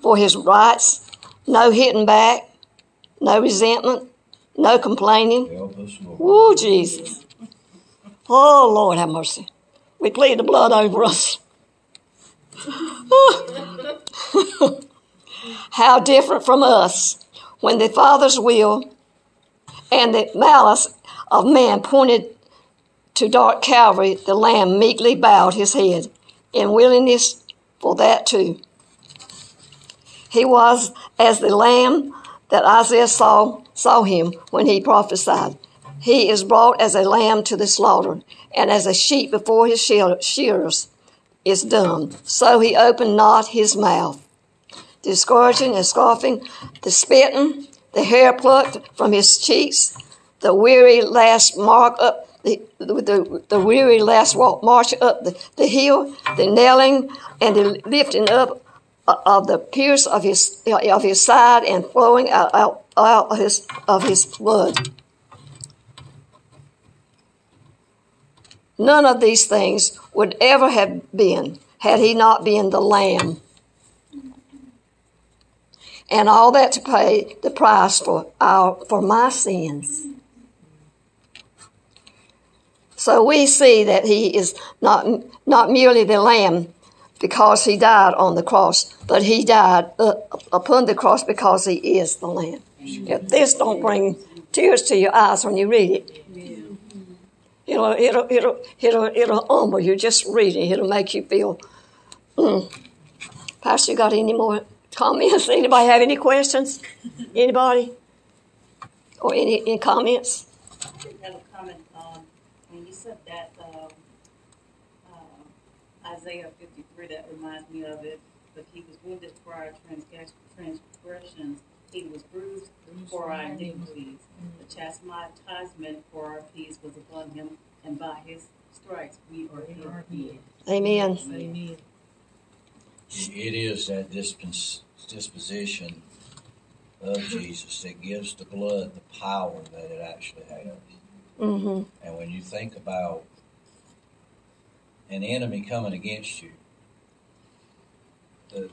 A: for his rights, no hitting back, no resentment, no complaining.
C: Help us, Lord.
A: Woo, Jesus. Oh, Lord, have mercy. We plead the blood over us. How different from us when the Father's will and the malice of man pointed to dark Calvary, the Lamb meekly bowed his head in willingness for that too. He was as the Lamb that Isaiah saw, saw him when he prophesied. He is brought as a lamb to the slaughter, and as a sheep before his shear- shearers is dumb. So he opened not his mouth. The scourging and scoffing, the spitting, the hair plucked from his cheeks, the weary last mark up the, the, the weary last walk march up the, the hill, the nailing and the lifting up uh, of the pierce of his of his side and flowing out, out, out of his of his blood. None of these things would ever have been had he not been the Lamb. And all that to pay the price for our for my sins. So we see that he is not not merely the lamb because he died on the cross, but he died uh, upon the cross because he is the lamb. If this don't bring tears to your eyes when you read it, it'll it'll it'll it'll, it'll humble you. Just reading it'll make you feel. Mm. Pastor, you got any more comments? Anybody have any questions? Anybody? Or any, any comments?
E: I have a comment on, when you said that, um, uh, Isaiah fifty-three, that reminds me of it. but he was wounded for our transgressions. He was bruised for our iniquities. The chastisement for our peace was upon him, and by his stripes we are healed.
A: Amen.
F: Amen.
C: It is that dispens- disposition of Jesus that gives the blood the power that it actually has.
A: Mm-hmm.
C: And when you think about an enemy coming against you, the,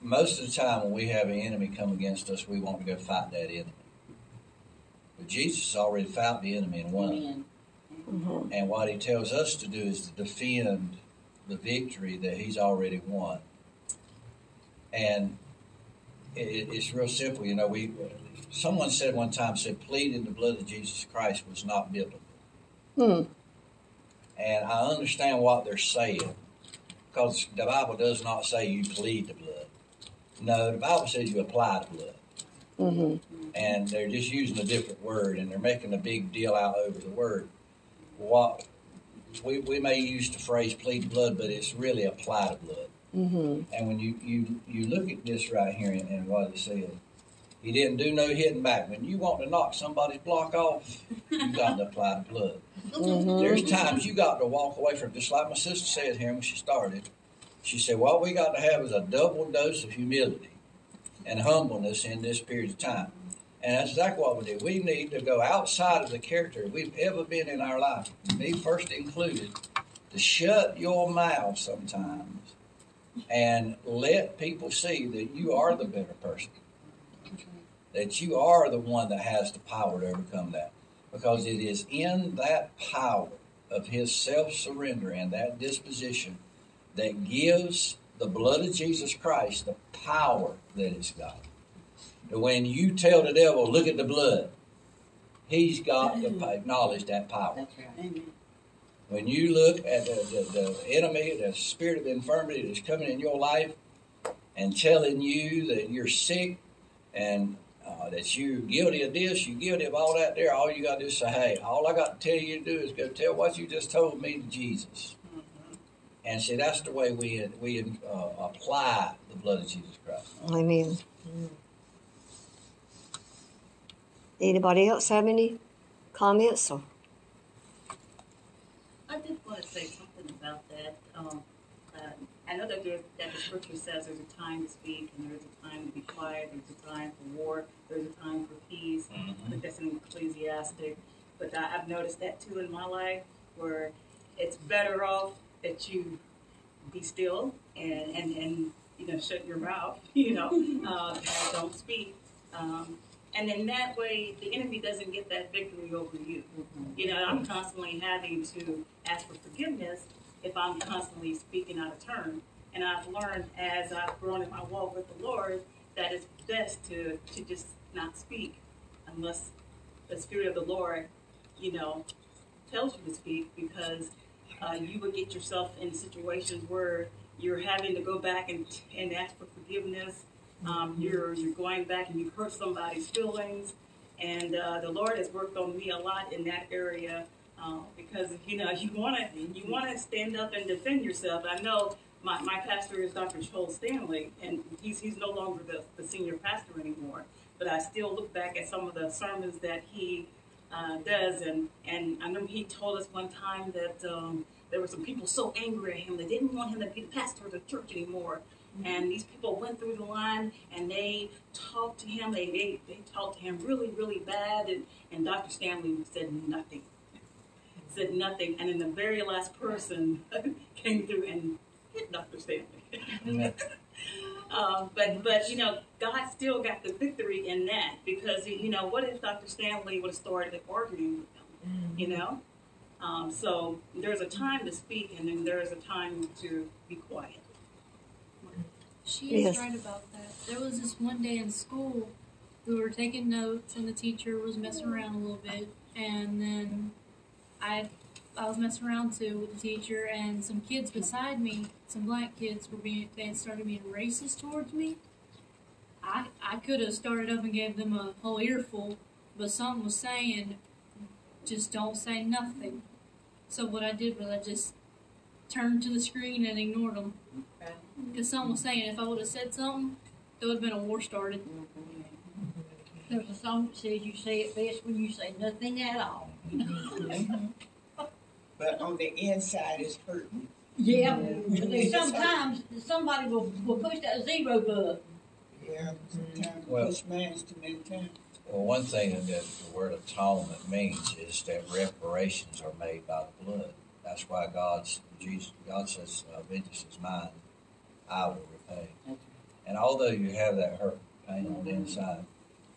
C: most of the time when we have an enemy come against us, we want to go fight that enemy. But Jesus already fought the enemy and won.
E: Amen.
A: Mm-hmm.
C: And what he tells us to do is to defend the victory that he's already won. And it, it's real simple. You know, we someone said one time said pleading the blood of Jesus Christ was not biblical.
A: Hmm.
C: And I understand what they're saying because the Bible does not say you plead the blood. No, the Bible says you apply the blood.
A: Mm-hmm.
C: And they're just using a different word and they're making a big deal out over the word. What we, we may use the phrase plead blood, but it's really apply the blood.
A: Mm-hmm.
C: And when you, you, you look at this right here and, and what it says, he didn't do no hitting back. When you want to knock somebody's block off, you got to apply the blood.
A: Mm-hmm.
C: There's times you got to walk away from, just like my sister said here when she started. She said, What we got to have is a double dose of humility and humbleness in this period of time. And that's exactly what we do. We need to go outside of the character we've ever been in our life, me first included, to shut your mouth sometimes and let people see that you are the better person, that you are the one that has the power to overcome that. Because it is in that power of his self surrender and that disposition that gives the blood of Jesus Christ the power that it's got. And when you tell the devil, look at the blood, he's got to acknowledge that power.
E: That's right. Amen.
C: When you look at the, the, the enemy, the spirit of infirmity that's coming in your life and telling you that you're sick and uh, that you're guilty of this, you're guilty of all that there, all you got to do is say, hey, all I got to tell you to do is go tell what you just told me to Jesus. And see, that's the way we, we uh, apply the blood of Jesus Christ.
A: Amen. Anybody else have any comments or?
E: I did want to say something about that. Um, uh, I know that there, that the scripture says there's a time to speak and there's a time to be quiet. There's a time for war. There's a time for peace. I think that's in Ecclesiastic. But I, I've noticed that too in my life, where it's better off that you be still and and, and you know shut your mouth, you know, uh, and don't speak. Um, and then that way, the enemy doesn't get that victory over you. You know, I'm constantly having to ask for forgiveness if I'm constantly speaking out of turn. And I've learned as I've grown in my walk with the Lord that it's best to, to just not speak unless the Spirit of the Lord, you know, tells you to speak because uh, you would get yourself in situations where you're having to go back and, and ask for forgiveness. Um, you're, you're going back and you've hurt somebody's feelings. And uh, the Lord has worked on me a lot in that area uh, because you know you want to you want to stand up and defend yourself. I know my, my pastor is Dr. Joel Stanley, and he's he's no longer the, the senior pastor anymore. But I still look back at some of the sermons that he uh, does, and and I remember he told us one time that um, there were some people so angry at him they didn't want him to be the pastor of the church anymore. And these people went through the line and they talked to him. They, they, they talked to him really, really bad. And, and Dr. Stanley said nothing. Said nothing. And then the very last person came through and hit Dr. Stanley. um, but, but, you know, God still got the victory in that because, you know, what if Dr. Stanley would have started arguing with them? You know? Um, so there's a time to speak and then there's a time to be quiet.
F: She is
A: Yes.
F: right about that. There was this one day in school, we were taking notes, and the teacher was messing around a little bit, and then I, I was messing around too with the teacher, and some kids beside me, some black kids, were being they had started being racist towards me. I I could have started up and gave them a whole earful, but something was saying, just don't say nothing. So what I did was I just turned to the screen and ignored them. Because someone was saying if I would have said something, there would have been a war started.
H: There's a song that says you say it best when you say nothing at all. Mm-hmm.
D: But on the inside, it's hurting.
H: Yeah, but there's sometimes somebody will, will push that zero button.
D: Yeah, sometimes
C: Well-
D: push man's too many times.
C: Well, one thing that the word atonement means is that reparations are made by the blood. That's why God's Jesus, God says, uh, "Vengeance is mine; I will repay." And although you have that hurt, pain on the inside,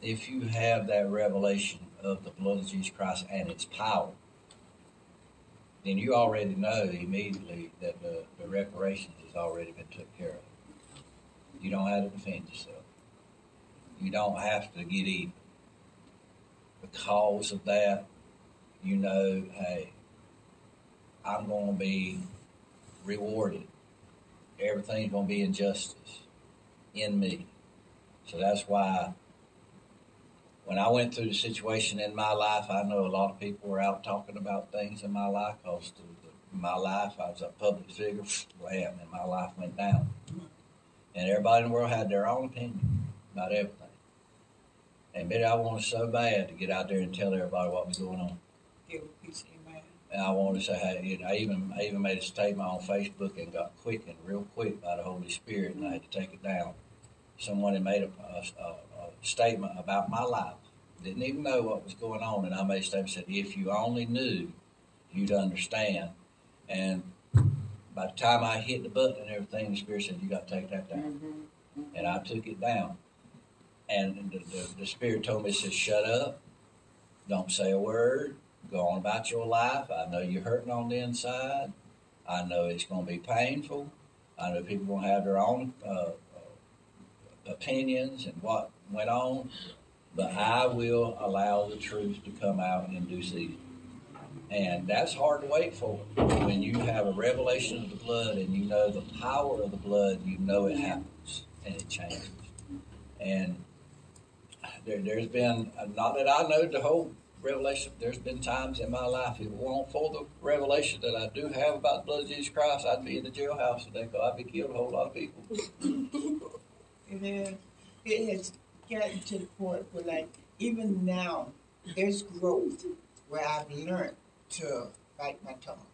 C: if you have that revelation of the blood of Jesus Christ and its power, then you already know immediately that the, the reparations has already been took care of. You don't have to defend yourself. You don't have to get even because of that, you know, hey, I'm going to be rewarded. Everything's going to be in justice in me. So that's why when I went through the situation in my life, I know a lot of people were out talking about things in my life because my life, I was a public figure, and my life went down. And everybody in the world had their own opinion about everything. And maybe I wanted so bad to get out there and tell everybody what was going on.
D: Give a piece of your mind.
C: And I wanted to say, hey, you know, I even I even made a statement on Facebook and got quickened real quick by the Holy Spirit, and I had to take it down. Someone had made a, a, a, a statement about my life, didn't even know what was going on, and I made a statement said, if you only knew, you'd understand. And by the time I hit the button and everything, the Spirit said, you got to take that down, and I took it down. And the, the, the Spirit told me, it said, shut up, don't say a word, go on about your life. I know you're hurting on the inside. I know it's going to be painful. I know people going to have their own uh, opinions and what went on, but I will allow the truth to come out in due season. And that's hard to wait for. When you have a revelation of the blood and you know the power of the blood, you know it happens and it changes. And there, there's been, not that I know the whole revelation. There's been times in my life, if it weren't for the revelation that I do have about the blood of Jesus Christ, I'd be in the jailhouse today because I'd be killed a whole lot of people.
D: Is. It has gotten to the point where, like, even now, there's growth where I've learned to bite my tongue.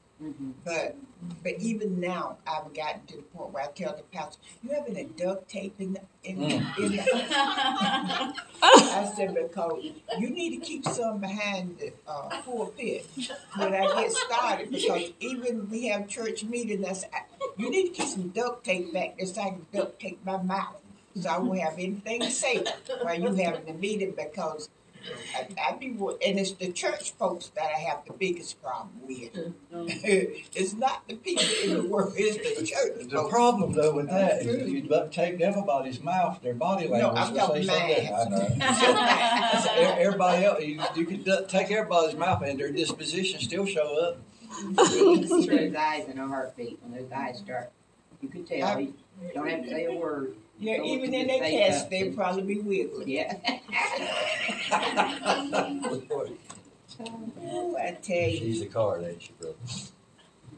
D: But but even now, I've gotten to the point where I tell the pastor, "You having a duct tape in the in, the in the." I said because you need to keep some behind the uh, pulpit when I get started because even we have church meetings. I said, you need to keep some duct tape back there so I can duct tape my mouth so I won't have anything to say while you having the meeting because I, I be and it's the church folks that I have the biggest problem with. it's not the people in the world; it's the church
C: The
D: folks.
C: problem though with that is if you duct tape everybody's mouth, their body language.
D: No,
C: language
D: I'm
C: will say
D: talking
C: something. I know. So everybody else, you, you can take everybody's mouth and their disposition still show up.
I: You can those eyes in a heartbeat when those eyes start. You can tell. You don't have to say a word.
D: Yeah, even in
I: the
D: their cast, they probably be wiggling.
I: Yeah.
D: Oh, I tell you.
C: She's a card, ain't she, brother?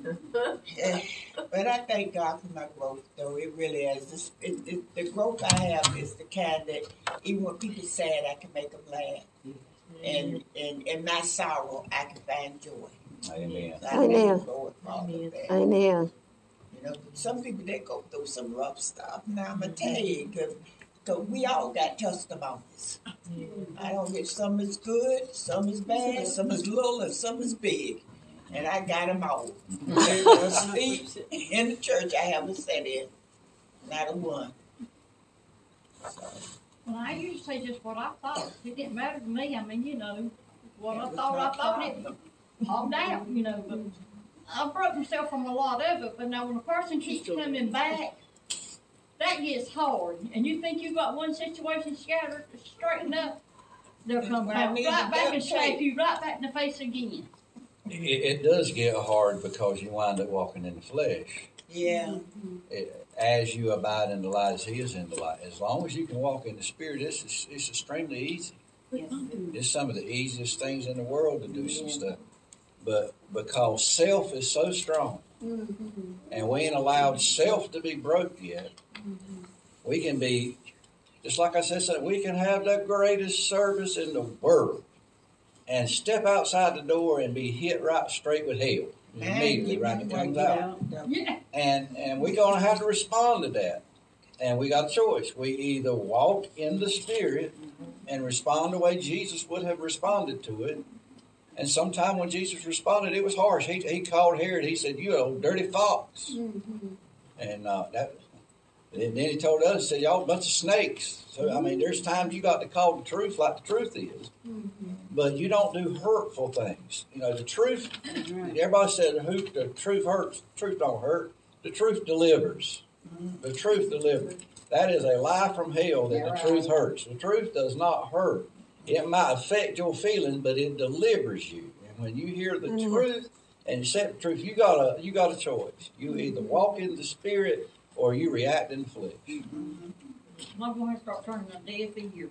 D: But I thank God for my growth, though. It really is. It, it, the growth I have is the kind that even when people sad, I can make them laugh. And, and in my sorrow, I can find joy.
C: Amen.
D: I
A: Amen.
D: thank the Lord for all of that.
A: Amen.
D: You know, some people they go through some rough stuff. Now I'm gonna mm-hmm. tell you, cause, 'cause we all got testimonies. Mm-hmm. I don't get some is good, some is bad, some is little, and some is big, and I got them all. There's seat in the church I haven't sat in, not a one. So,
H: Well, I usually say just what I thought. It didn't matter to me. I mean, you know, what
D: That
H: I thought, I thought it
D: problem.
H: all down, you know, but I broke myself from a lot of it, but now when a person keeps coming back, that gets hard. And you think you've got one situation scattered, straightened up, they'll come
D: Well, I
H: back, right back and
D: duct tape.
H: shake you right back in the face again.
C: It, it does get hard because you wind up walking in the flesh.
D: yeah, mm-hmm.
C: It, as you abide in the light as he is in the light. As long as you can walk in the spirit, it's, it's, it's extremely easy. It's some of the easiest things in the world to do some stuff. But because self is so strong,
G: Mm-hmm.
C: and we ain't allowed self to be broke yet, we can be, just like I said, so we can have the greatest service in the world and step outside the door and be hit right straight with hell immediately right it comes out.
H: Yeah.
C: And and we're gonna have to respond to that. And we got a choice. We either walk in the spirit and respond the way Jesus would have responded to it. And sometime when Jesus responded, it was harsh. He, he called Herod. He said, "You old dirty fox," mm-hmm. and uh, that. And then he told us, he said, "Y'all a bunch of snakes." So I mean, there's times you got to call the truth like the truth is, mm-hmm. but you don't do hurtful things. You know, the truth. Everybody said, "Who the truth hurts? Truth don't hurt. The truth delivers. Mm-hmm. The truth delivers." That is a lie from hell that
I: Yeah,
C: the truth hurts. The truth does not hurt. It might affect your feelings, but it delivers you. And when you hear the mm-hmm. truth and accept the truth, you got a you got a choice. You mm-hmm. either walk in the spirit or you react in the flesh. Mm-hmm.
H: I'm going to start turning a deaf ear.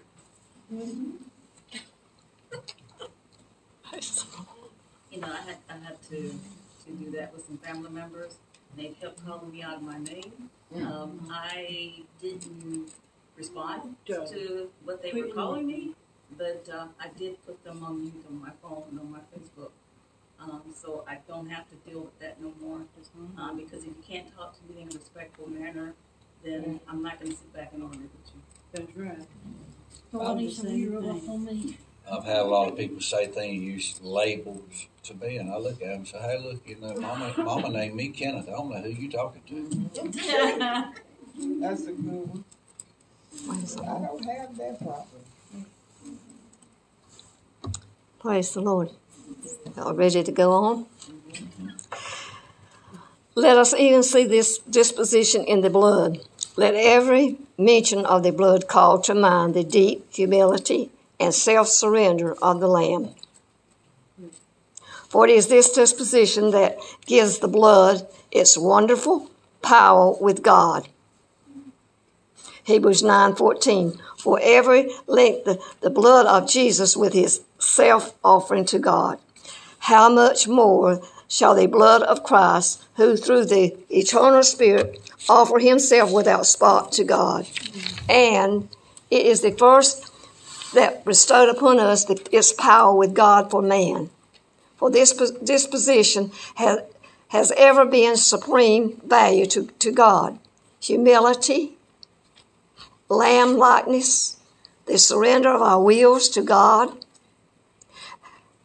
E: You know, I had, I had to, to do that with some family members. They kept calling me out of my name. Mm. Um, I didn't respond to what they were calling me, but, uh, I did put them on mute on my phone and on my Facebook. Um, so I don't have to deal with that no more. Um, because if you can't talk to me in a respectful manner, then I'm not gonna sit back and argue with you.
J: That's right.
H: So I need some of you to rub off on me.
C: I've had a lot of people say things, use labels to me, and I look at them and say, "Hey, look, you know, Mama, Mama named me Kenneth. I don't know who you talking to."
D: That's a good one. I don't have that problem.
A: Praise the Lord. Y'all ready to go on? Let us even see this disposition in the blood. Let every mention of the blood call to mind the deep humility and self surrender of the Lamb. For it is this disposition that gives the blood its wonderful power with God. Hebrews 9:14 For every link the, the blood of Jesus with his self offering to God. How much more shall the blood of Christ, who through the eternal Spirit offer himself without spot to God. And it is the first that bestowed upon us the, its power with God for man. For this pos- disposition has, has ever been supreme value to, to God. Humility, lamb likeness, the surrender of our wills to God,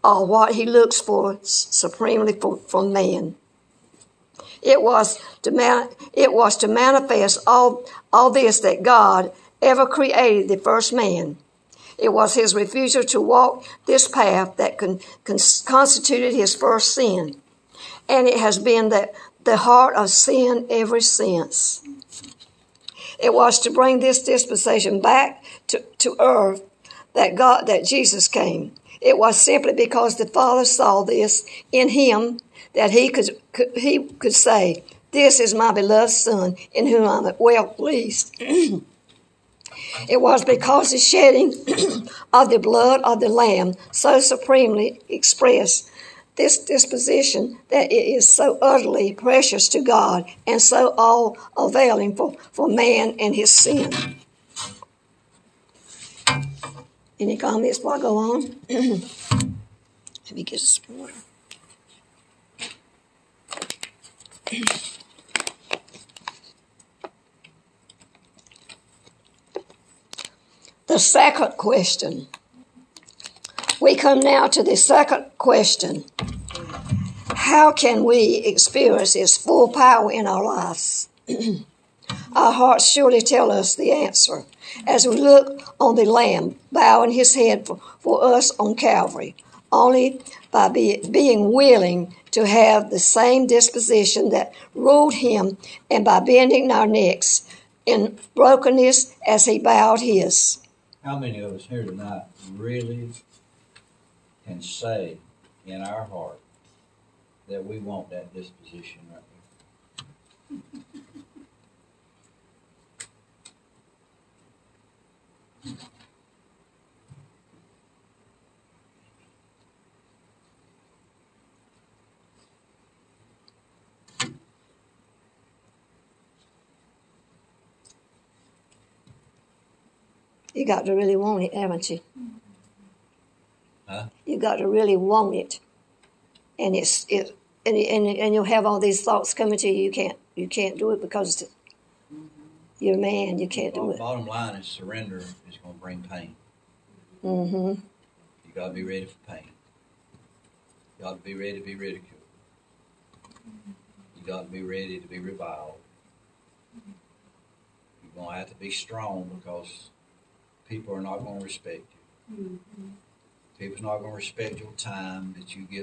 A: are what he looks for supremely for, from man. It was to man, it was to manifest all, all this that God ever created the first man. It was his refusal to walk this path that con, con, constituted his first sin. And it has been the, the heart of sin ever since. It was to bring this dispensation back to, to earth that God, that Jesus came. It was simply because the Father saw this in him that he could, could he could say, "This is my beloved Son, in whom I am well pleased." it was because the shedding of the blood of the Lamb so supremely expressed this disposition that it is so utterly precious to God and so all availing for, for man and his sin. Any comments before I go on? Let me get a spoon. The second question. We come now to the second question. How can we experience His full power in our lives? our hearts surely tell us the answer as we look on the Lamb bowing His head for, for us on Calvary. Only by be, being willing to have the same disposition that ruled Him and by bending our necks in brokenness as He bowed His.
C: How many of us here tonight really can say in our heart that we want that disposition right there.
A: You got to really want it, haven't you?
C: Huh?
A: You got to really want it, and it's it, and and and you'll have all these thoughts coming to you. You can't you can't do it because you're a man. You can't do it.
C: bottom line is surrender is going to bring pain.
A: Mm-hmm.
C: You got to be ready for pain. You got to be ready to be ridiculed. You got to be ready to be reviled. You're going to have to be strong because people are not going to respect you. People's not going to respect your time that you give